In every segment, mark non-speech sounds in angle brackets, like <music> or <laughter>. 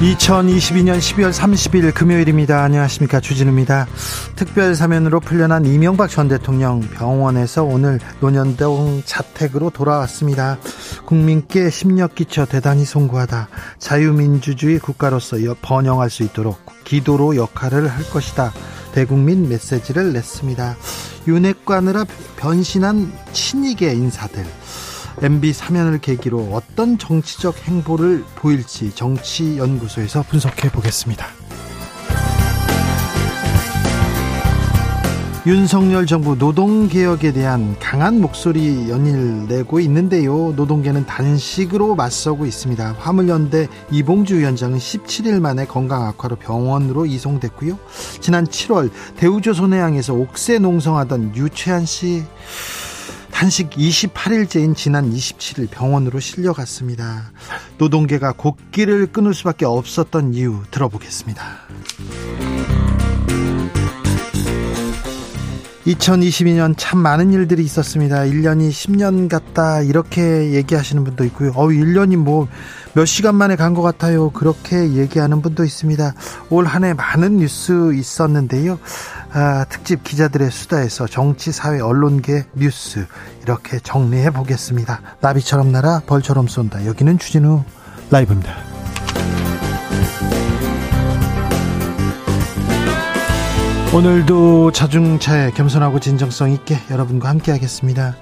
2022년 12월 30일 금요일입니다. 안녕하십니까. 주진우입니다. 특별 사면으로 풀려난 이명박 전 대통령 병원에서 오늘 노년동 자택으로 돌아왔습니다. 국민께 심력 끼쳐 대단히 송구하다. 자유민주주의 국가로서 번영할 수 있도록 기도로 역할을 할 것이다. 대국민 메시지를 냈습니다. 윤핵관으로 변신한 친이계 인사들. MB 사면을 계기로 어떤 정치적 행보를 보일지 정치연구소에서 분석해 보겠습니다. 윤석열 정부 노동개혁에 대한 강한 목소리 연일 내고 있는데요. 노동계는 단식으로 맞서고 있습니다. 화물연대 이봉주 위원장은 17일 만에 건강 악화로 병원으로 이송됐고요. 지난 7월 대우조선해양에서 옥새 농성하던 유채한 씨 단식 28일째인 지난 27일 병원으로 실려갔습니다. 노동계가 곡기를 끊을 수밖에 없었던 이유 들어보겠습니다. 2022년 참 많은 일들이 있었습니다. 1년이 10년 같다 이렇게 얘기하시는 분도 있고요. 어 1년이 뭐 몇 시간 만에 간 것 같아요. 그렇게 얘기하는 분도 있습니다. 올 한 해 많은 뉴스 있었는데요. 아, 특집 기자들의 수다에서 정치, 사회, 언론계 뉴스 이렇게 정리해 보겠습니다. 나비처럼 날아 벌처럼 쏜다. 여기는 주진우 라이브입니다. 오늘도 자중차에 겸손하고 진정성 있게 여러분과 함께 하겠습니다.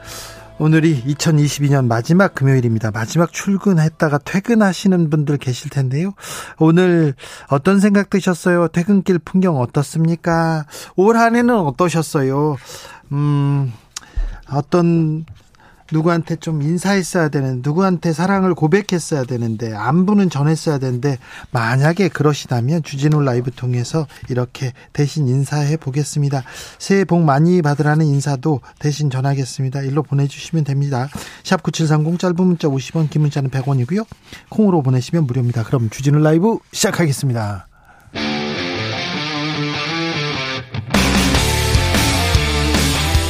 오늘이 2022년 마지막 금요일입니다. 마지막 출근했다가 퇴근하시는 분들 계실 텐데요. 오늘 어떤 생각 드셨어요? 퇴근길 풍경 어떻습니까? 올 한 해는 어떠셨어요? 음, 어떤 누구한테 좀 인사했어야 되는 누구한테 사랑을 고백했어야 되는데 안부는 전했어야 되는데 만약에 그러시다면 주진우 라이브 통해서 이렇게 대신 인사해 보겠습니다. 새해 복 많이 받으라는 인사도 대신 전하겠습니다. 일로 보내주시면 됩니다. 샵 9730 짧은 문자 50원 긴 문자는 100원이고요. 콩으로 보내시면 무료입니다. 그럼 주진우 라이브 시작하겠습니다.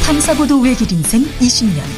탐사보도 외길 인생 20년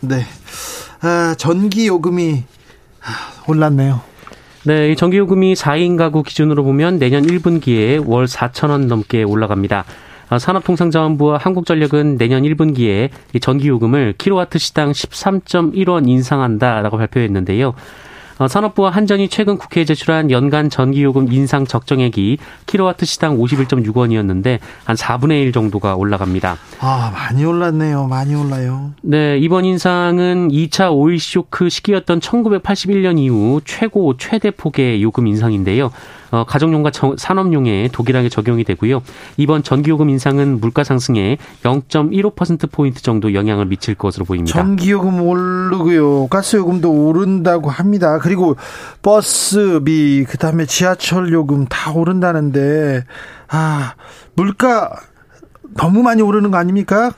네. 아, 전기 요금이 올랐네요. 네, 이 전기 요금이 4인 가구 기준으로 보면 내년 1분기에 월 4천 원 넘게 올라갑니다. 아, 산업통상자원부와 한국전력은 내년 1분기에 이 전기 요금을 킬로와트 시당 13.1원 인상한다라고 발표했는데요. 어, 산업부와 한전이 최근 국회에 제출한 연간 전기요금 인상 적정액이 킬로와트 시당 51.6원이었는데 한 4분의 1 정도가 올라갑니다. 아, 많이 올랐네요. 많이 올라요. 네, 이번 인상은 2차 오일 쇼크 시기였던 1981년 이후 최고 최대 폭의 요금 인상인데요. 어, 가정용과 산업용에 동일하게 적용이 되고요. 이번 전기요금 인상은 물가 상승에 0.15%포인트 정도 영향을 미칠 것으로 보입니다. 전기요금 오르고요. 가스요금도 오른다고 합니다. 그리고 버스비, 그 다음에 지하철 요금 다 오른다는데, 아, 물가 너무 많이 오르는 거 아닙니까?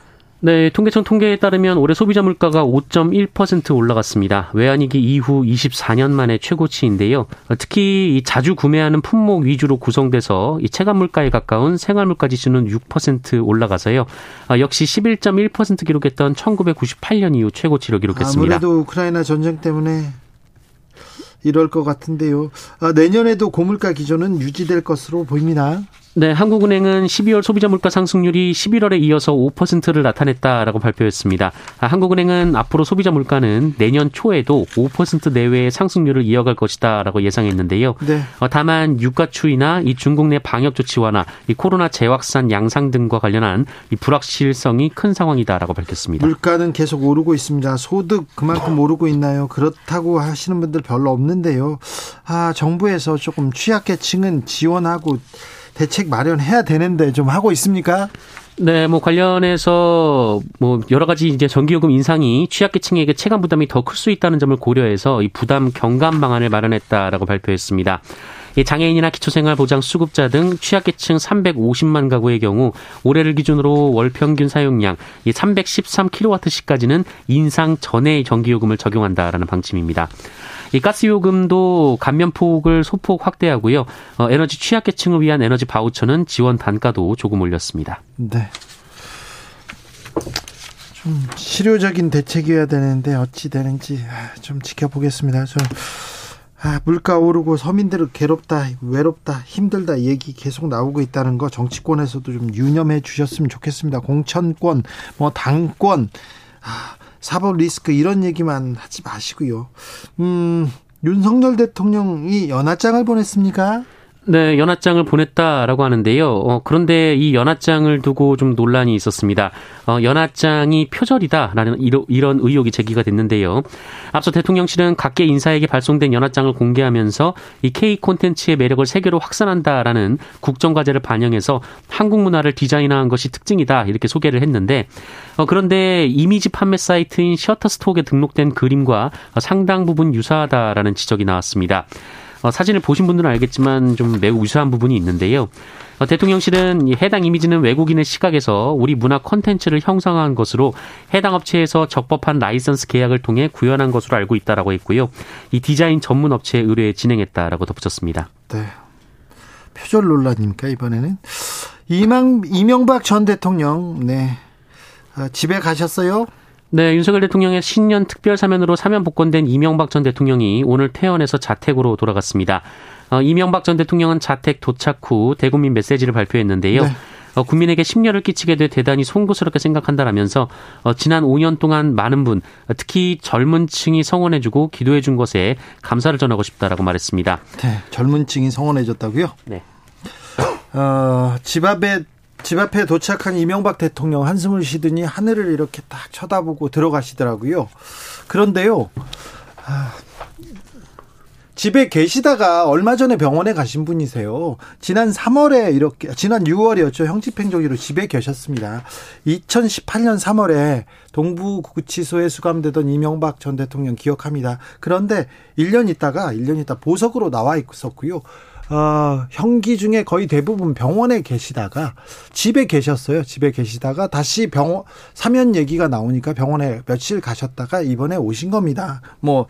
네, 통계청 통계에 따르면 올해 소비자 물가가 5.1% 올라갔습니다. 외환위기 이후 24년 만에 최고치인데요. 특히 자주 구매하는 품목 위주로 구성돼서 이 체감 물가에 가까운 생활 물가 지수는 6% 올라가서요. 아, 역시 11.1% 기록했던 1998년 이후 최고치를 기록했습니다. 아무래도 우크라이나 전쟁 때문에 이럴 것 같은데요. 아, 내년에도 고물가 기준은 유지될 것으로 보입니다. 네, 한국은행은 12월 소비자 물가 상승률이 11월에 이어서 5%를 나타냈다라고 발표했습니다. 아, 한국은행은 앞으로 소비자 물가는 내년 초에도 5% 내외의 상승률을 이어갈 것이다라고 예상했는데요. 네. 어, 다만 유가 추이나 이 중국 내 방역 조치 완화, 이 코로나 재확산 양상 등과 관련한 이 불확실성이 큰 상황이다라고 밝혔습니다. 물가는 계속 오르고 있습니다. 소득 그만큼 오르고 있나요? 그렇다고 하시는 분들 별로 없는데요. 아, 정부에서 조금 취약계층은 지원하고 대책 마련해야 되는데 좀 하고 있습니까? 네, 뭐 관련해서 뭐 여러 가지 이제 전기요금 인상이 취약계층에게 체감 부담이 더 클 수 있다는 점을 고려해서 이 부담 경감 방안을 마련했다라고 발표했습니다. 이 장애인이나 기초생활보장 수급자 등 취약계층 350만 가구의 경우 올해를 기준으로 월 평균 사용량 이 313kWh까지는 인상 전에 전기요금을 적용한다라는 방침입니다. 이 가스 요금도 감면 폭을 소폭 확대하고요. 어, 에너지 취약계층을 위한 에너지 바우처는 지원 단가도 조금 올렸습니다. 네. 좀 실효적인 대책이어야 되는데 어찌 되는지 아, 좀 지켜보겠습니다. 저 아, 물가 오르고 서민들을 괴롭다, 외롭다, 힘들다 얘기 계속 나오고 있다는 거 정치권에서도 좀 유념해 주셨으면 좋겠습니다. 공천권, 뭐 당권, 아, 사법 리스크 이런 얘기만 하지 마시고요. 음, 윤석열 대통령이 연하장을 보냈습니까? 네, 연하장을 보냈다라고 하는데요. 어, 그런데 이 연하장을 두고 좀 논란이 있었습니다. 어, 연하장이 표절이다라는 이러, 이런 의혹이 제기가 됐는데요. 앞서 대통령실은 각계 인사에게 발송된 연하장을 공개하면서 이 K 콘텐츠의 매력을 세계로 확산한다라는 국정과제를 반영해서 한국 문화를 디자인한 것이 특징이다 이렇게 소개를 했는데 어, 그런데 이미지 판매 사이트인 셔터스톡에 등록된 그림과 상당 부분 유사하다라는 지적이 나왔습니다. 어, 사진을 보신 분들은 알겠지만 좀 매우 유사한 부분이 있는데요. 어, 대통령실은 해당 이미지는 외국인의 시각에서 우리 문화 콘텐츠를 형성한 것으로 해당 업체에서 적법한 라이선스 계약을 통해 구현한 것으로 알고 있다라고 했고요. 이 디자인 전문 업체에 의뢰해 진행했다라고 덧붙였습니다. 네. 표절 논란입니까 이번에는 이망 이명박 전 대통령 네 아, 집에 가셨어요? 네, 윤석열 대통령의 신년 특별 사면으로 사면 복권된 이명박 전 대통령이 오늘 퇴원해서 자택으로 돌아갔습니다. 어, 이명박 전 대통령은 자택 도착 후 대국민 메시지를 발표했는데요. 네. 어, 국민에게 심려를 끼치게 돼 대단히 송구스럽게 생각한다라면서 어, 지난 5년 동안 많은 분, 특히 젊은 층이 성원해주고 기도해준 것에 감사를 전하고 싶다라고 말했습니다. 네, 젊은 층이 성원해줬다고요? 네. 어, 집 앞에 집 앞에 도착한 이명박 대통령 한숨을 쉬더니 하늘을 이렇게 딱 쳐다보고 들어가시더라고요. 그런데요, 아, 집에 계시다가 얼마 전에 병원에 가신 분이세요. 지난 3월에 이렇게, 지난 6월이었죠. 형집행정지로 집에 계셨습니다. 2018년 3월에 동부구치소에 수감되던 이명박 전 대통령 기억합니다. 그런데 1년 있다가, 1년 있다 보석으로 나와 있었고요. 어, 형기 중에 거의 대부분 병원에 계시다가 집에 계셨어요. 집에 계시다가 다시 병원 사면 얘기가 나오니까 병원에 며칠 가셨다가 이번에 오신 겁니다. 뭐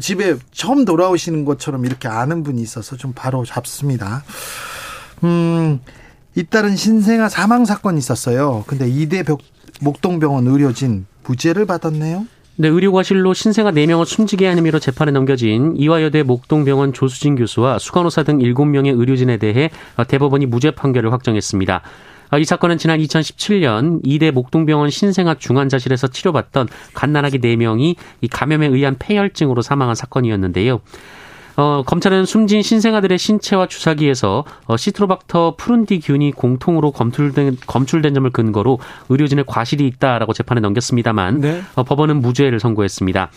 집에 처음 돌아오시는 것처럼 이렇게 아는 분이 있어서 좀 바로 잡습니다. 음, 잇따른 신생아 사망 사건이 있었어요. 근데 이대 목동병원 의료진 무죄를 받았네요. 네, 의료과실로 신생아 4명을 숨지게 한 혐의로 재판에 넘겨진 이화여대 목동병원 조수진 교수와 수간호사 등 7명의 의료진에 대해 대법원이 무죄 판결을 확정했습니다. 이 사건은 지난 2017년 이대 목동병원 신생아 중환자실에서 치료받던 갓난아기 4명이 이 감염에 의한 폐혈증으로 사망한 사건이었는데요. 어, 검찰은 숨진 신생아들의 신체와 주사기에서 어, 시트로박터 푸른디 균이 공통으로 검출된, 검출된 점을 근거로 의료진의 과실이 있다라고 재판에 넘겼습니다만 네. 어, 법원은 무죄를 선고했습니다.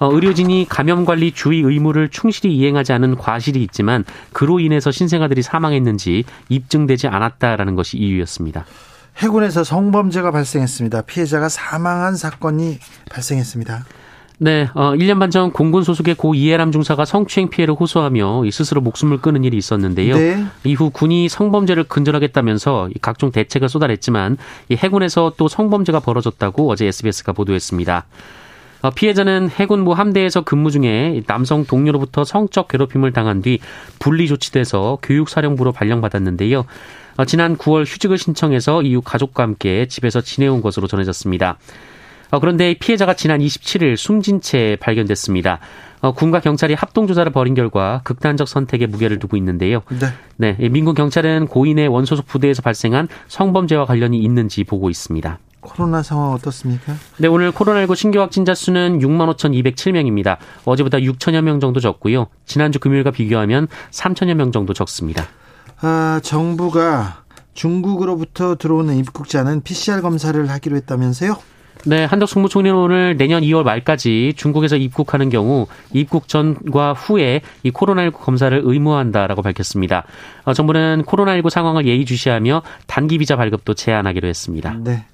어, 의료진이 감염 관리 주의 의무를 충실히 이행하지 않은 과실이 있지만 그로 인해서 신생아들이 사망했는지 입증되지 않았다라는 것이 이유였습니다. 해군에서 성범죄가 발생했습니다. 피해자가 사망한 사건이 발생했습니다. 네, 어, 1년 반 전 공군 소속의 고 이해람 중사가 성추행 피해를 호소하며 스스로 목숨을 끊은 일이 있었는데요. 네. 이후 군이 성범죄를 근절하겠다면서 각종 대책을 쏟아냈지만 이 해군에서 또 성범죄가 벌어졌다고 어제 SBS가 보도했습니다. 어, 피해자는 해군무 함대에서 근무 중에 남성 동료로부터 성적 괴롭힘을 당한 뒤 분리 조치돼서 교육사령부로 발령받았는데요. 어, 지난 9월 휴직을 신청해서 이후 가족과 함께 집에서 지내온 것으로 전해졌습니다. 어, 그런데 피해자가 지난 27일 숨진 채 발견됐습니다. 어, 군과 경찰이 합동 조사를 벌인 결과 극단적 선택에 무게를 두고 있는데요. 네. 네, 민군 경찰은 고인의 원소속 부대에서 발생한 성범죄와 관련이 있는지 보고 있습니다. 코로나 상황 어떻습니까? 네, 오늘 코로나19 신규 확진자 수는 6만 5,207명입니다. 어제보다 6천여 명 정도 적고요. 지난주 금요일과 비교하면 3천여 명 정도 적습니다. 아, 정부가 중국으로부터 들어오는 입국자는 PCR 검사를 하기로 했다면서요? 네, 한덕수 국무총리는 오늘 내년 2월 말까지 중국에서 입국하는 경우 입국 전과 후에 이 코로나19 검사를 의무화한다라고 밝혔습니다. 어, 정부는 코로나19 상황을 예의주시하며 단기 비자 발급도 제한하기로 했습니다. 네.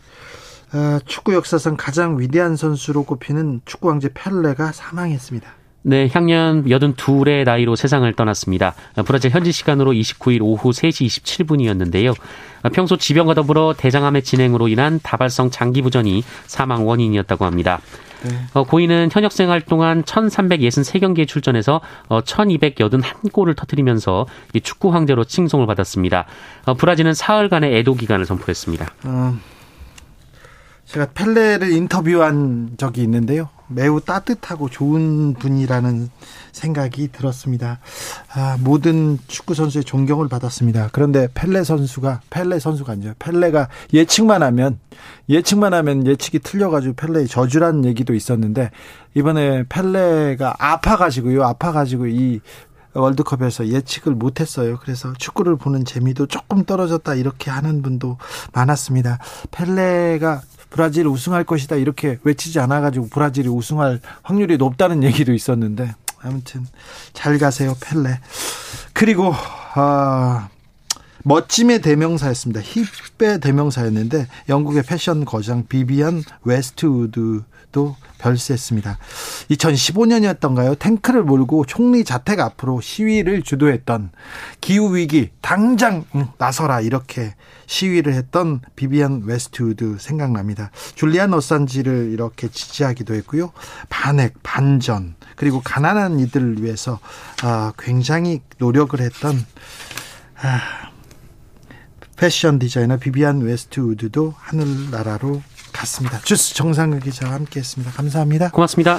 어, 축구 역사상 가장 위대한 선수로 꼽히는 축구 왕제 펠레가 사망했습니다. 네, 향년 82의 나이로 세상을 떠났습니다. 브라질 현지 시간으로 29일 오후 3시 27분이었는데요. 평소 지병과 더불어 대장암의 진행으로 인한 다발성 장기부전이 사망 원인이었다고 합니다. 네. 어, 고인은 현역 생활 동안 1363경기에 출전해서 1281골을 터뜨리면서 축구 황제로 칭송을 받았습니다. 어, 브라질은 사흘간의 애도 기간을 선포했습니다. 어, 제가 펠레를 인터뷰한 적이 있는데요. 매우 따뜻하고 좋은 분이라는 생각이 들었습니다. 아, 모든 축구 선수의 존경을 받았습니다. 그런데 펠레 선수가 펠레 선수가 아니죠. 펠레가 예측만 하면 예측만 하면 예측이 틀려가지고 펠레의 저주라는 얘기도 있었는데 이번에 펠레가 아파가지고요. 아파가지고 이 월드컵에서 예측을 못했어요. 그래서 축구를 보는 재미도 조금 떨어졌다 이렇게 하는 분도 많았습니다. 펠레가 브라질 우승할 것이다 이렇게 외치지 않아가지고 브라질이 우승할 확률이 높다는 얘기도 있었는데 아무튼 잘 가세요 펠레. 그리고 아 멋짐의 대명사였습니다. hip의 대명사였는데 영국의 패션 거장 비비안 웨스트우드도 별세했습니다. 2015년이었던가요? 탱크를 몰고 총리 자택 앞으로 시위를 주도했던 기후 위기 당장 나서라 이렇게 시위를 했던 비비안 웨스트우드 생각납니다. 줄리안 어산지를 이렇게 지지하기도 했고요. 반핵, 반전 그리고 가난한 이들을 위해서 아, 굉장히 노력을 했던 아, 패션 디자이너 비비안 웨스트우드도 하늘나라로 갔습니다. 뉴스 정상근 기자와 함께했습니다. 감사합니다. 고맙습니다.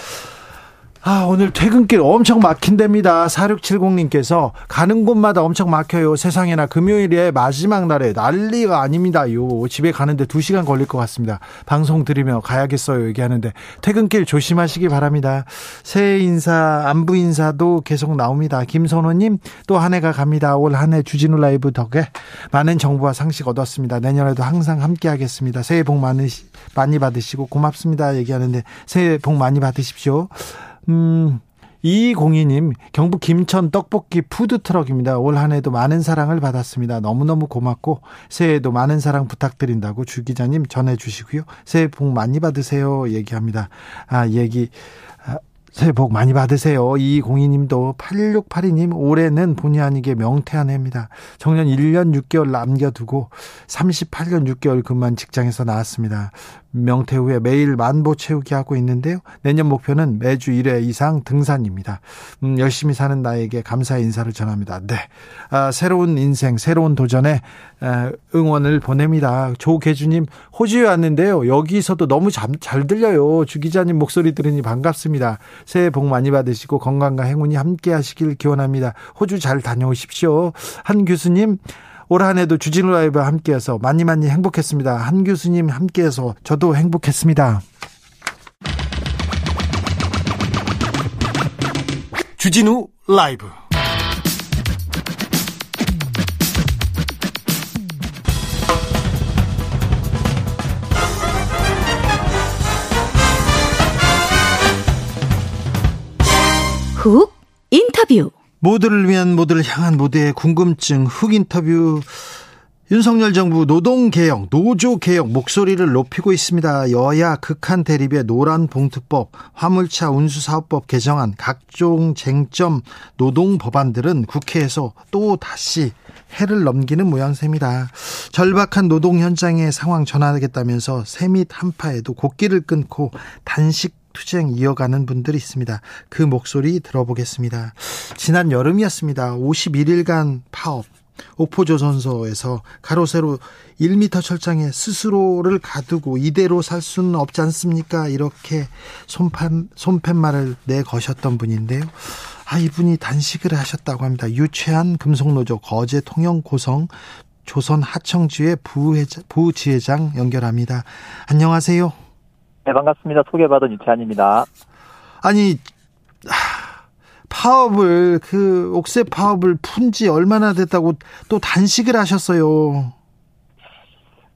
아, 오늘 퇴근길 엄청 막힌답니다. 4670님께서 가는 곳마다 엄청 막혀요. 세상에나 금요일에 마지막 날에 난리가 아닙니다요. 집에 가는데 2시간 걸릴 것 같습니다. 방송 들으며 가야겠어요. 얘기하는데 퇴근길 조심하시기 바랍니다. 새해 인사, 안부 인사도 계속 나옵니다. 김선호님 또 한 해가 갑니다. 올 한 해 주진우 라이브 덕에 많은 정보와 상식 얻었습니다. 내년에도 항상 함께 하겠습니다. 새해 복 많으, 많이 받으시고 고맙습니다. 얘기하는데 새해 복 많이 받으십시오. 음, 이공이님 경북 김천 떡볶이 푸드트럭입니다. 올 한 해도 많은 사랑을 받았습니다. 너무너무 고맙고 새해에도 많은 사랑 부탁드린다고 주 기자님 전해주시고요. 새해 복 많이 받으세요. 얘기합니다. 아 얘기 새해 복 많이 받으세요. 2202님도 8682님 올해는 본의 아니게 명태 한 해입니다. 정년 1년 6개월 남겨두고 38년 6개월 근무한 직장에서 나왔습니다. 명태 후에 매일 만보 채우기 하고 있는데요. 내년 목표는 매주 1회 이상 등산입니다. 음, 열심히 사는 나에게 감사의 인사를 전합니다. 네. 아, 새로운 인생, 새로운 도전에 아, 응원을 보냅니다. 조계주님, 호주에 왔는데요. 여기서도 너무 잘, 잘 들려요. 주 기자님 목소리 들으니 반갑습니다. 새해 복 많이 받으시고 건강과 행운이 함께 하시길 기원합니다. 호주 잘 다녀오십시오. 한 교수님, 올 한 해도 주진우 라이브와 함께해서 많이 많이 행복했습니다. 한 교수님 함께해서 저도 행복했습니다. 주진우 라이브 훅 인터뷰 모두를 위한 모두를 향한 모두의 궁금증 흑 인터뷰 윤석열 정부 노동개혁, 노조개혁 목소리를 높이고 있습니다. 여야 극한 대립의 노란 봉투법, 화물차 운수사업법 개정안, 각종 쟁점 노동 법안들은 국회에서 또 다시 해를 넘기는 모양새입니다. 절박한 노동 현장의 상황 전환하겠다면서 세밋 한파에도 곡기를 끊고 단식 투쟁 이어가는 분들이 있습니다. 그 목소리 들어보겠습니다. 지난 여름이었습니다. 51일간 파업. 옥포조선소에서 가로세로 1미터 철장에 스스로를 가두고 이대로 살 수는 없지 않습니까? 이렇게 손판, 손팻말을 내거셨던 분인데요. 아, 이분이 단식을 하셨다고 합니다. 유채한 금속노조 거제 통영 고성 조선 하청주의 부회장, 부지회장 연결합니다. 안녕하세요. 네, 반갑습니다. 소개받은 유채한입니다. 아니, 파업을 그 옥새 파업을 푼 지 얼마나 됐다고 또 단식을 하셨어요.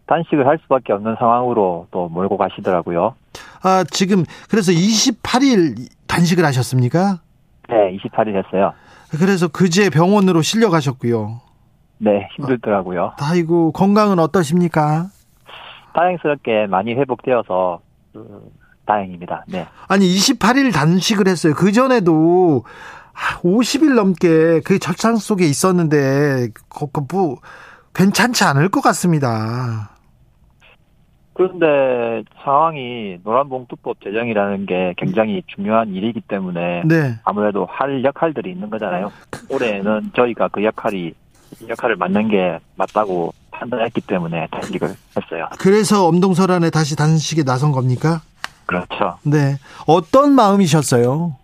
단식을 할 수밖에 없는 상황으로 또 몰고 가시더라고요. 아, 지금 그래서 28일 단식을 하셨습니까? 네, 28일 했어요. 그래서 그제 병원으로 실려 가셨고요. 네, 힘들더라고요. 아이고, 건강은 어떠십니까? 다행스럽게 많이 회복되어서 그, 다행입니다. 네. 아니 28일 단식을 했어요. 그 전에도 50일 넘게 그 절창 속에 있었는데 그, 그, 뭐 괜찮지 않을 것 같습니다. 그런데 상황이 노란봉투법 제정이라는 게 굉장히 중요한 일이기 때문에 네. 아무래도 할 역할들이 있는 거잖아요. 올해는 저희가 그 역할이 역할을 맡는 게 맞다고 판단했기 때문에 단식을 했어요. 그래서 엄동설안에 다시 단식에 나선 겁니까? 그렇죠. 네. 어떤 마음이셨어요?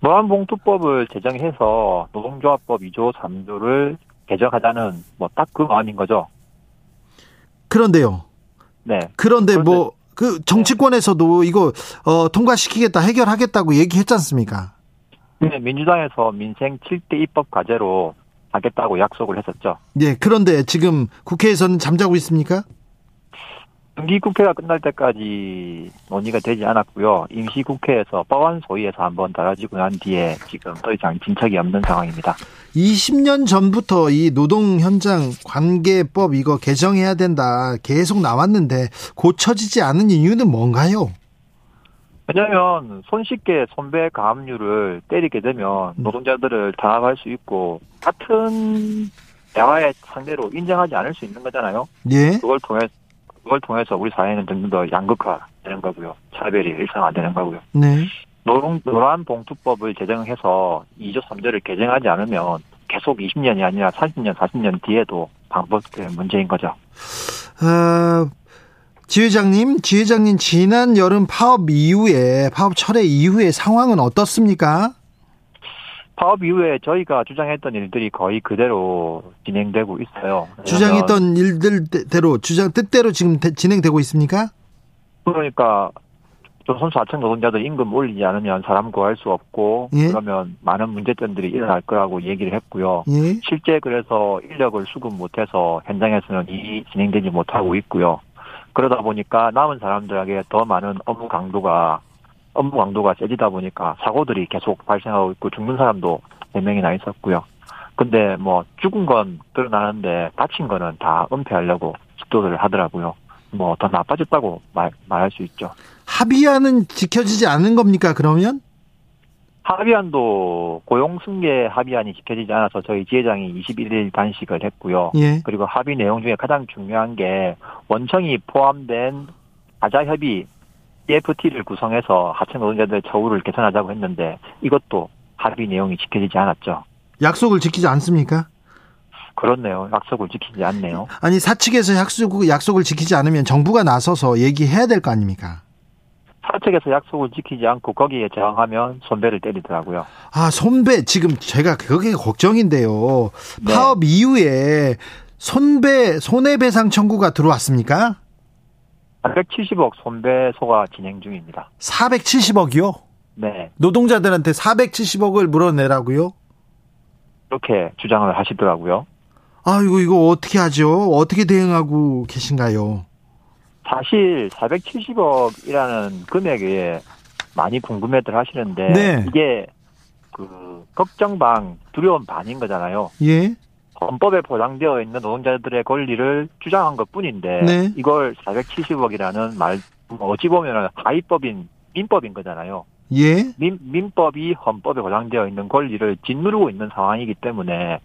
노란봉투법을 제정해서 노동조합법 2조 3조를 개정하자는 뭐 딱 그 마음인 거죠. 그런데요. 네. 그런데 뭐 그 정치권에서도 이거 어 통과시키겠다 해결하겠다고 얘기했지 않습니까? 네, 민주당에서 민생 7대 입법 과제로 하겠다고 약속을 했었죠. 네, 그런데 지금 국회에서는 잠자고 있습니까? 임기국회가 끝날 때까지 논의가 되지 않았고요. 임시국회에서 법안 소위에서 한번 달아지고 난 뒤에 지금 더 이상 진척이 없는 상황입니다. 20년 전부터 이 노동 현장 관계법 이거 개정해야 된다 계속 나왔는데 고쳐지지 않은 이유는 뭔가요? 왜냐하면 손쉽게 손배 가압류를 때리게 되면 노동자들을 단합할 수 있고 같은 대화의 상대로 인정하지 않을 수 있는 거잖아요. 예. 그걸 통해 그걸 통해서 우리 사회는 좀더 양극화되는 거고요. 차별이 일상화되는 거고요. 네. 노동, 노란 봉투법을 제정해서 2조 3조를 개정하지 않으면 계속 20년이 아니라 30년, 40년 뒤에도 반복될 문제인 거죠. 어, 지회장님, 지회장님 지난 여름 파업 이후에 파업 철회 이후에 상황은 어떻습니까? 파업 이후에 저희가 주장했던 일들이 거의 그대로 진행되고 있어요. 주장했던 일들대로 주장 뜻대로 지금 진행되고 있습니까? 그러니까 조선소 하청 노동자들 임금 올리지 않으면 사람 구할 수 없고 예? 그러면 많은 문제점들이 일어날 거라고 얘기를 했고요. 예. 실제 그래서 인력을 수급 못해서 현장에서는 일이 진행되지 못하고 있고요. 그러다 보니까 남은 사람들에게 더 많은 업무 강도가 업무 강도가 세지다 보니까 사고들이 계속 발생하고 있고 죽는 사람도 4명이나 있었고요. 근데 뭐 죽은 건 드러나는데 다친 거는 다 은폐하려고 시도를 하더라고요. 뭐 더 나빠졌다고 말, 말할 수 있죠. 합의안은 지켜지지 않은 겁니까, 그러면? 합의안도 고용 승계 합의안이 지켜지지 않아서 저희 지회장이 21일 단식을 했고요. 예. 그리고 합의 내용 중에 가장 중요한 게 원청이 포함된 가자협의 EFT를 구성해서 하청 노동자들의 처우를 개선하자고 했는데 이것도 합의 내용이 지켜지지 않았죠. 약속을 지키지 않습니까? 그렇네요. 약속을 지키지 않네요. 아니, 사측에서 약속, 약속을 지키지 않으면 정부가 나서서 얘기해야 될 거 아닙니까? 사측에서 약속을 지키지 않고 거기에 저항하면 손배를 때리더라고요. 아, 손배, 지금 제가 그게 걱정인데요. 네. 파업 이후에 손배, 손해배상 청구가 들어왔습니까? 470억 손배소가 진행 중입니다. 470억이요? 네. 노동자들한테 470억을 물어내라고요? 이렇게 주장을 하시더라고요. 아이고, 이거 어떻게 하죠? 어떻게 대응하고 계신가요? 사실 470억이라는 금액에 많이 궁금해들 하시는데 네. 이게 그 걱정 반 두려움 반인 거잖아요. 예? 헌법에 보장되어 있는 노동자들의 권리를 주장한 것 뿐인데 네. 이걸 470억이라는 말 어찌 보면 하위법인 민법인 거잖아요. 예? 민, 민법이 헌법에 보장되어 있는 권리를 짓누르고 있는 상황이기 때문에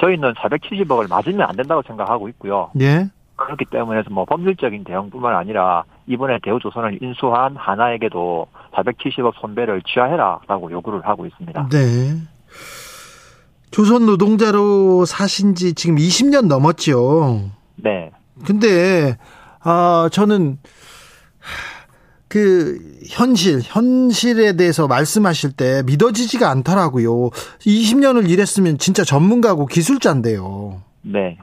저희는 470억을 맞으면 안 된다고 생각하고 있고요. 예? 그렇기 때문에 뭐 법률적인 대응뿐만 아니라 이번에 대우조선을 인수한 하나에게도 470억 손배를 취하해라라고 요구를 하고 있습니다. 네. 조선 노동자로 사신 지 지금 20년 넘었죠. 네. 근데 아 저는 그 현실 현실에 대해서 말씀하실 때 믿어지지가 않더라고요. 20년을 일했으면 진짜 전문가고 기술자인데요. 네.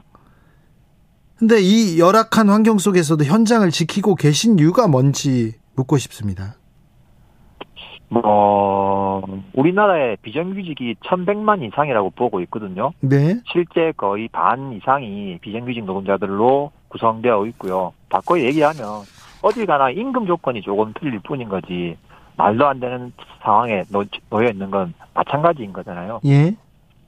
근데 이 열악한 환경 속에서도 현장을 지키고 계신 이유가 뭔지 묻고 싶습니다. 뭐 우리나라의 비정규직이 1,100만 이상이라고 보고 있거든요. 네. 실제 거의 반 이상이 비정규직 노동자들로 구성되어 있고요. 바꿔 얘기하면 어디 가나 임금 조건이 조금 틀릴 뿐인 거지 말도 안 되는 상황에 놓여 있는 건 마찬가지인 거잖아요. 예.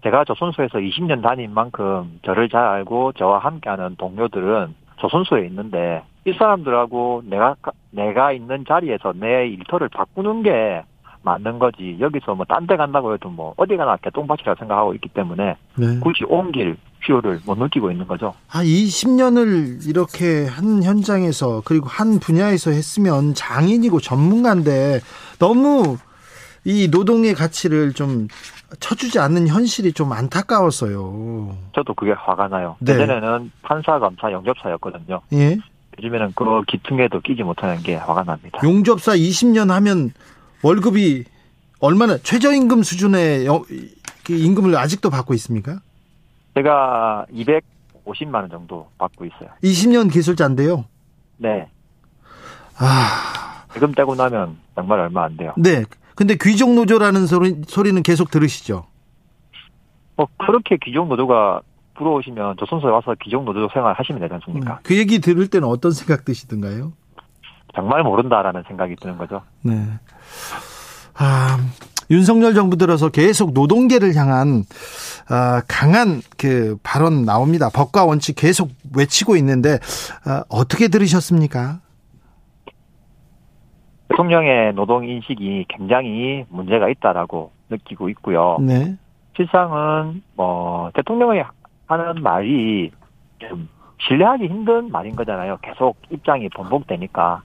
제가 조선소에서 20년 다닌 만큼 저를 잘 알고 저와 함께하는 동료들은 조선소에 있는데 이 사람들하고 내가 내가 있는 자리에서 내 일터를 바꾸는 게 맞는 거지 여기서 뭐 딴 데 간다고 해도 뭐 어디 가나 개똥밭이라 생각하고 있기 때문에 네. 굳이 옮길 필요를 못 느끼고 있는 거죠. 아, 20년을 이렇게 한 현장에서 그리고 한 분야에서 했으면 장인이고 전문가인데 너무 이 노동의 가치를 좀 쳐주지 않는 현실이 좀 안타까웠어요. 저도 그게 화가 나요. 네. 예전에는 판사, 검사, 영접사였거든요. 예. 요즘에는 그 기퉁에도 끼지 못하는 게 화가 납니다. 용접사 20년 하면 월급이 얼마나 최저임금 수준의 임금을 아직도 받고 있습니까? 제가 250만 원 정도 받고 있어요. 20년 기술자인데요. 네. 아, 지금 떼고 나면 정말 얼마 안 돼요. 네. 근데 귀족 노조라는 소리, 소리는 계속 들으시죠? 뭐 그렇게 귀족 노조가 부러우시면 조선소에 와서 귀족 노조 생활 하시면 되지 않습니까? 그 얘기 들을 때는 어떤 생각 드시던가요? 정말 모른다라는 생각이 드는 거죠. 네. 아, 윤석열 정부 들어서 계속 노동계를 향한 아, 강한 그 발언 나옵니다. 법과 원칙 계속 외치고 있는데 아, 어떻게 들으셨습니까? 대통령의 노동 인식이 굉장히 문제가 있다라고 느끼고 있고요. 네. 실상은 뭐 대통령이 하는 말이 좀 신뢰하기 힘든 말인 거잖아요. 계속 입장이 번복되니까.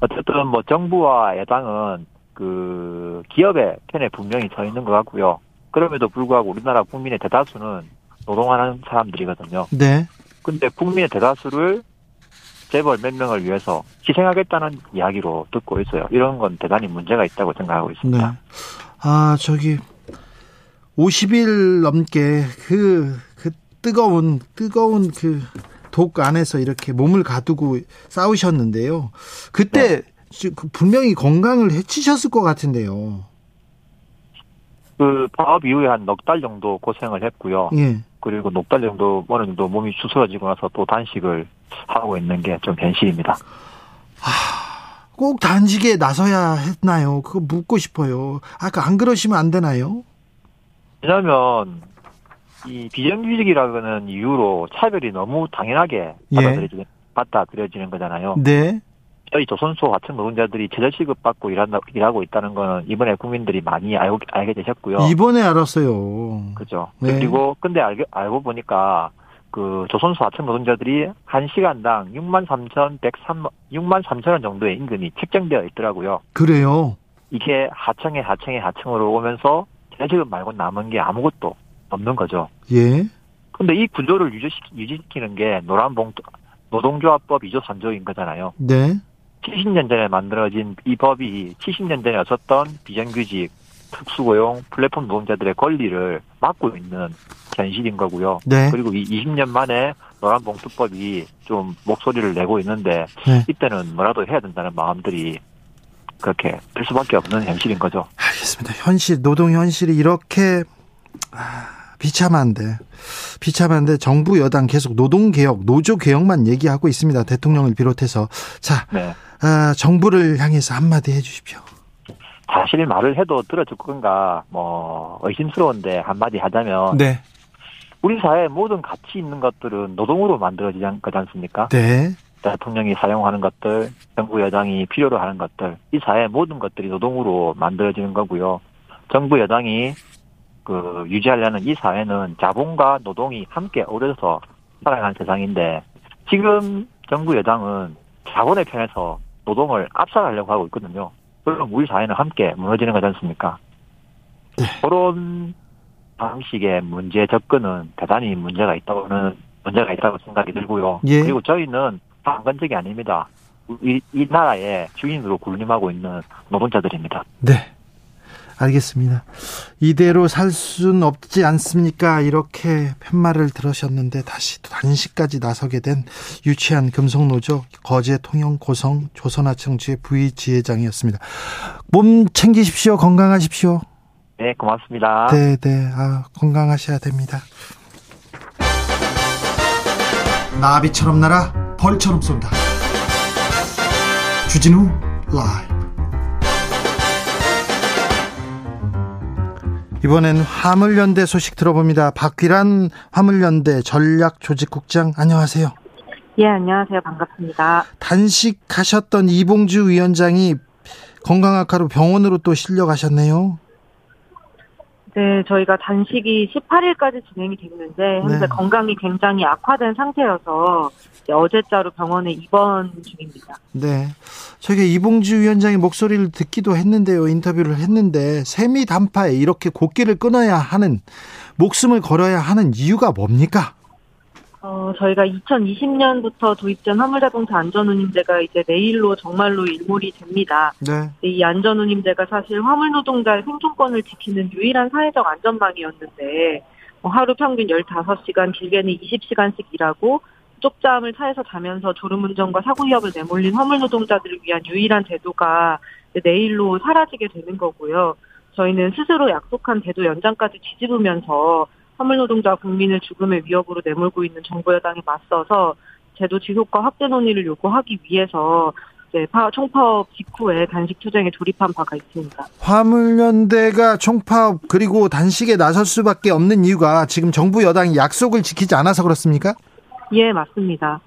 어쨌든 뭐 정부와 여당은 그 기업의 편에 분명히 서 있는 것 같고요. 그럼에도 불구하고 우리나라 국민의 대다수는 노동하는 사람들이거든요. 네. 근데 국민의 대다수를 재벌 몇 명을 위해서 희생하겠다는 이야기로 듣고 있어요. 이런 건 대단히 문제가 있다고 생각하고 네. 있습니다. 아, 저기 50일 넘게 그, 그 뜨거운 뜨거운 그 독 안에서 이렇게 몸을 가두고 싸우셨는데요. 그때 지- 그 분명히 건강을 해치셨을 것 같은데요. 그 파업 이후에 한 넉 달 정도 고생을 했고요. 예. 그리고 넉 달 정도 어느 정도 몸이 추스러지고 나서 또 단식을 하고 있는 게 좀 현실입니다. 꼭 단식에 나서야 했나요? 그거 묻고 싶어요. 아까 안 그러시면 안 되나요? 왜냐하면 이 비정규직이라는 이유로 차별이 너무 당연하게 예. 받아들여지는, 받아들여지는 거잖아요. 네. 저희 조선소 하청 노동자들이 최저 시급 받고 일한다, 일하고 있다는 거는 이번에 국민들이 많이 알고, 알게 되셨고요. 이번에 알았어요. 그죠. 네. 그리고 근데 알고, 알고 보니까 그 조선소 하청 노동자들이 한 시간당 6만 3천 103 6만 3천 원 정도의 임금이 책정되어 있더라고요. 그래요. 이게 하청에 하청에 하청으로 오면서 재지급 말고 남은 게 아무것도 없는 거죠. 예. 근데 이 구조를 유지시키, 유지시키는 게 노란봉투 노동조합법 2조 3조인 거잖아요. 네. 70년 전에 만들어진 이 법이 70년 전에 없었던 비정규직, 특수고용, 플랫폼 노동자들의 권리를 막고 있는 현실인 거고요. 네. 그리고 이 20년 만에 노란봉투법이 좀 목소리를 내고 있는데 네. 이때는 뭐라도 해야 된다는 마음들이 그렇게 될 수밖에 없는 현실인 거죠. 알겠습니다. 현실, 노동 현실이 이렇게, 아, 비참한데, 비참한데 정부 여당 계속 노동 개혁, 노조 개혁만 얘기하고 있습니다. 대통령을 비롯해서. 자, 네. 아, 정부를 향해서 한마디 해 주십시오. 사실 말을 해도 들어줄 건가 뭐 의심스러운데 한마디 하자면 네. 우리 사회의 모든 가치 있는 것들은 노동으로 만들어지지 않- 거지 않습니까? 네. 대통령이 사용하는 것들, 정부 여당이 필요로 하는 것들, 이 사회의 모든 것들이 노동으로 만들어지는 거고요. 정부 여당이 그 유지하려는 이 사회는 자본과 노동이 함께 어우러져서 살아가는 세상인데 지금 정부 여당은 자본의 편에서 노동을 압살하려고 하고 있거든요. 그럼 우리 사회는 함께 무너지는 거지 않습니까? 네. 그런 방식의 문제 접근은 대단히 문제가 있다고는 문제가 있다고 생각이 들고요. 예. 그리고 저희는 방관적이 아닙니다. 이, 이 나라의 주인으로 군림하고 있는 노동자들입니다. 네. 알겠습니다. 이대로 살 수는 없지 않습니까? 이렇게 팻말을 들으셨는데 다시 단식까지 나서게 된 유치한 금속노조 거제 통영 고성 조선하청주의 부의지회장이었습니다. 몸 챙기십시오. 건강하십시오. 네, 고맙습니다. 네, 네. 아, 건강하셔야 됩니다. 나비처럼 날아 벌처럼 쏜다. 주진우 라이브. 이번엔 화물연대 소식 들어봅니다. 박귀란 화물연대 전략조직국장 안녕하세요. 예, 안녕하세요. 반갑습니다. 단식하셨던 이봉주 위원장이 건강 악화로 병원으로 또 실려 가셨네요. 네, 저희가 단식이 18일까지 진행이 됐는데 현재 네. 건강이 굉장히 악화된 상태여서 어제자로 병원에 입원 중입니다. 네. 저희가 이봉주 위원장의 목소리를 듣기도 했는데요. 인터뷰를 했는데 세미 단파에 이렇게 곡기를 끊어야 하는 목숨을 걸어야 하는 이유가 뭡니까? 어, 저희가 2020년부터 도입된 화물자동차 안전운임제가 이제 내일로 정말로 일몰이 됩니다. 네. 이 안전운임제가 사실 화물 노동자의 생존권을 지키는 유일한 사회적 안전망이었는데 뭐 하루 평균 15시간 길게는 20시간씩 일하고 쪽잠을 차에서 자면서 졸음운전과 사고 위협을 내몰린 화물 노동자들을 위한 유일한 제도가 내일로 사라지게 되는 거고요. 저희는 스스로 약속한 제도 연장까지 뒤집으면서 화물 노동자 국민을 죽음의 위협으로 내몰고 있는 정부 여당에 맞서서 제도 지속과 확대 논의를 요구하기 위해서 이제 파- 총파업 직후에 단식 투쟁에 돌입한 바가 있습니다. 화물연대가 총파업 그리고 단식에 나설 수밖에 없는 이유가 지금 정부 여당이 약속을 지키지 않아서 그렇습니까? 예, 맞습니다.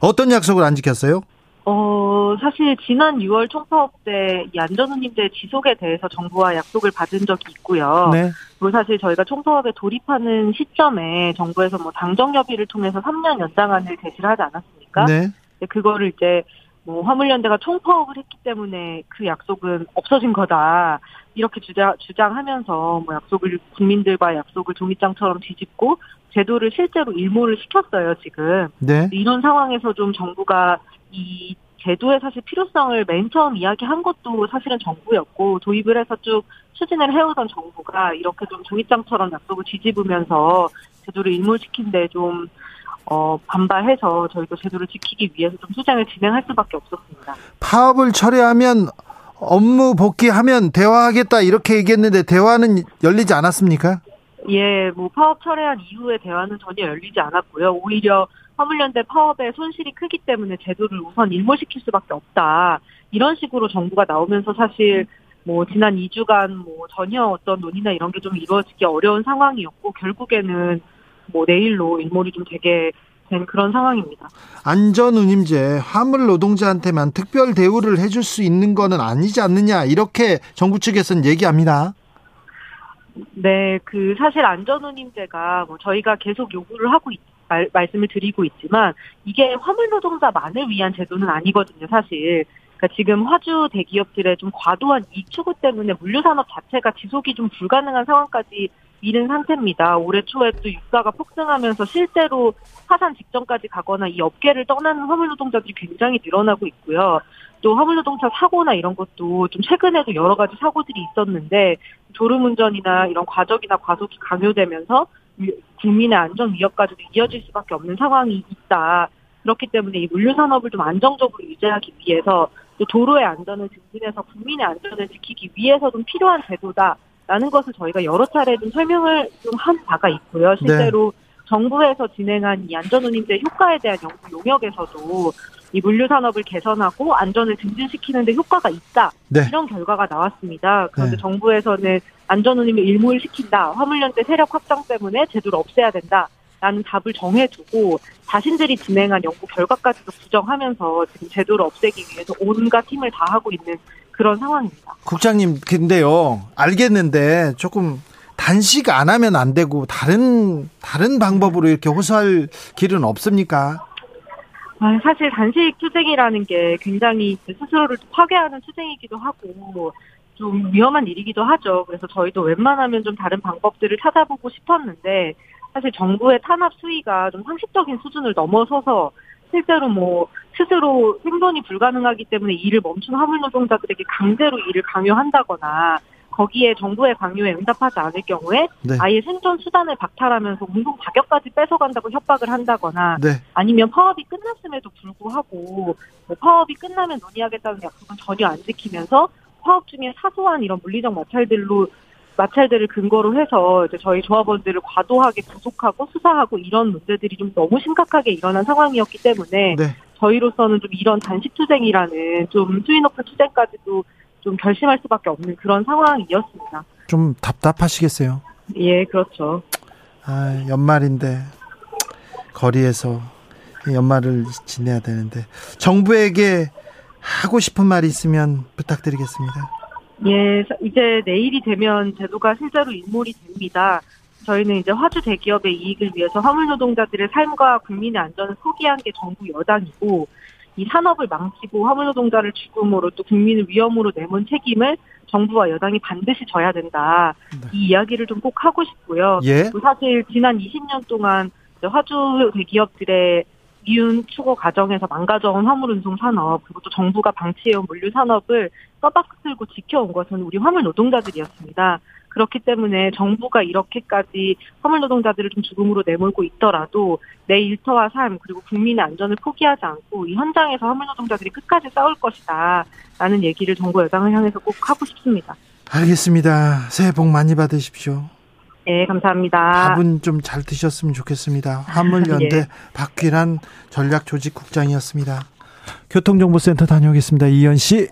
어떤 약속을 안 지켰어요? 어, 사실 지난 6월 총파업 때 이 안전운임제 지속에 대해서 정부와 약속을 받은 적이 있고요. 네. 그리고 사실 저희가 총파업에 돌입하는 시점에 정부에서 뭐 당정협의를 통해서 3년 연장안을 제시를 하지 않았습니까? 네. 그거를 이제 뭐 화물연대가 총파업을 했기 때문에 그 약속은 없어진 거다. 이렇게 주장, 주장하면서 뭐 약속을 국민들과 약속을 종이장처럼 뒤집고 제도를 실제로 일몰을 시켰어요, 지금. 네. 이런 상황에서 좀 정부가 이 제도의 사실 필요성을 맨 처음 이야기한 것도 사실은 정부였고 도입을 해서 쭉 추진을 해오던 정부가 이렇게 좀 종이장처럼 약속을 뒤집으면서 제도를 일몰시킨 데 좀 어, 반발해서 저희도 제도를 지키기 위해서 좀 투쟁을 진행할 수밖에 없었습니다. 파업을 철회하면 업무 복귀하면 대화하겠다 이렇게 얘기했는데 대화는 열리지 않았습니까? 예, 뭐 파업 철회한 이후에 대화는 전혀 열리지 않았고요. 오히려 화물연대 파업의 손실이 크기 때문에 제도를 우선 일몰시킬 수밖에 없다. 이런 식으로 정부가 나오면서 사실 뭐 지난 2주간 뭐 전혀 어떤 논의나 이런 게 좀 이루어지기 어려운 상황이었고 결국에는 뭐 내일로 일몰이 좀 되게 된 그런 상황입니다. 안전운임제 화물 노동자한테만 특별 대우를 해줄 수 있는 거는 아니지 않느냐 이렇게 정부 측에서는 얘기합니다. 네, 그 사실 안전운임제가 뭐 저희가 계속 요구를 하고 있, 말, 말씀을 드리고 있지만 이게 화물 노동자만을 위한 제도는 아니거든요, 사실. 그러니까 지금 화주 대기업들의 좀 과도한 이익 추구 때문에 물류 산업 자체가 지속이 좀 불가능한 상황까지 이른 상태입니다. 올해 초에 또 유가가 폭등하면서 실제로 파산 직전까지 가거나 이 업계를 떠나는 화물 노동자들이 굉장히 늘어나고 있고요. 또 화물 노동자 사고나 이런 것도 좀 최근에도 여러 가지 사고들이 있었는데 졸음운전이나 이런 과적이나 과속이 강요되면서 위- 국민의 안전 위협까지도 이어질 수밖에 없는 상황이 있다. 그렇기 때문에 이 물류 산업을 좀 안정적으로 유지하기 위해서 또 도로의 안전을 증진해서 국민의 안전을 지키기 위해서 좀 필요한 제도다라는 것을 저희가 여러 차례 좀 설명을 좀 한 바가 있고요. 실제로 정부에서 진행한 이 안전운임제 효과에 대한 연구 용역에서도 이 물류 산업을 개선하고 안전을 증진시키는 데 효과가 있다. 네. 이런 결과가 나왔습니다. 그런데 네. 정부에서는 안전 운임을 일몰시킨다. 화물연대 세력 확장 때문에 제도를 없애야 된다. 라는 답을 정해두고 자신들이 진행한 연구 결과까지도 부정하면서 지금 제도를 없애기 위해서 온갖 힘을 다하고 있는 그런 상황입니다. 국장님 근데요 알겠는데 조금 단식 안 하면 안 되고 다른 다른 방법으로 이렇게 호소할 길은 없습니까? 아, 사실 단식 투쟁이라는 게 굉장히 스스로를 파괴하는 투쟁이기도 하고 좀 위험한 일이기도 하죠. 그래서 저희도 웬만하면 좀 다른 방법들을 찾아보고 싶었는데 사실 정부의 탄압 수위가 좀 상식적인 수준을 넘어서서 실제로 뭐 스스로 생존이 불가능하기 때문에 일을 멈춘 화물 노동자들에게 강제로 일을 강요한다거나 거기에 정부의 강요에 응답하지 않을 경우에 네. 아예 생존 수단을 박탈하면서 운동 자격까지 뺏어간다고 협박을 한다거나 네. 아니면 파업이 끝났음에도 불구하고 뭐 파업이 끝나면 논의하겠다는 약속은 전혀 안 지키면서 파업 중에 사소한 이런 물리적 마찰들로 마찰들을 근거로 해서 이제 저희 조합원들을 과도하게 구속하고 수사하고 이런 문제들이 좀 너무 심각하게 일어난 상황이었기 때문에 네. 저희로서는 좀 이런 단식 투쟁이라는 좀 수위 높은 투쟁까지도 좀 결심할 수밖에 없는 그런 상황이었습니다. 좀 답답하시겠어요. 예, 그렇죠. 아, 연말인데 거리에서 연말을 지내야 되는데 정부에게 하고 싶은 말이 있으면 부탁드리겠습니다. 예, 이제 내일이 되면 제도가 실제로 일몰이 됩니다. 저희는 이제 화주 대기업의 이익을 위해서 화물 노동자들의 삶과 국민의 안전을 포기한 게 정부 여당이고 이 산업을 망치고 화물 노동자를 죽음으로 또 국민을 위험으로 내몬 책임을 정부와 여당이 반드시 져야 된다. 네. 이 이야기를 좀 꼭 하고 싶고요. 예. 또 사실 지난 20년 동안 화주 대기업들의 미운 추구 과정에서 망가져온 화물 운송 산업 그리고 또 정부가 방치해온 물류 산업을 떠받들고 지켜온 것은 우리 화물 노동자들이었습니다. 그렇기 때문에 정부가 이렇게까지 화물 노동자들을 좀 죽음으로 내몰고 있더라도 내 일터와 삶 그리고 국민의 안전을 포기하지 않고 이 현장에서 화물 노동자들이 끝까지 싸울 것이다 라는 얘기를 정부 여당을 향해서 꼭 하고 싶습니다. 알겠습니다. 새해 복 많이 받으십시오. 네, 감사합니다. 밥은 좀 잘 드셨으면 좋겠습니다. 화물연대 <laughs> 예. 박귀란 전략조직국장이었습니다. 교통정보센터 다녀오겠습니다. 이현 씨.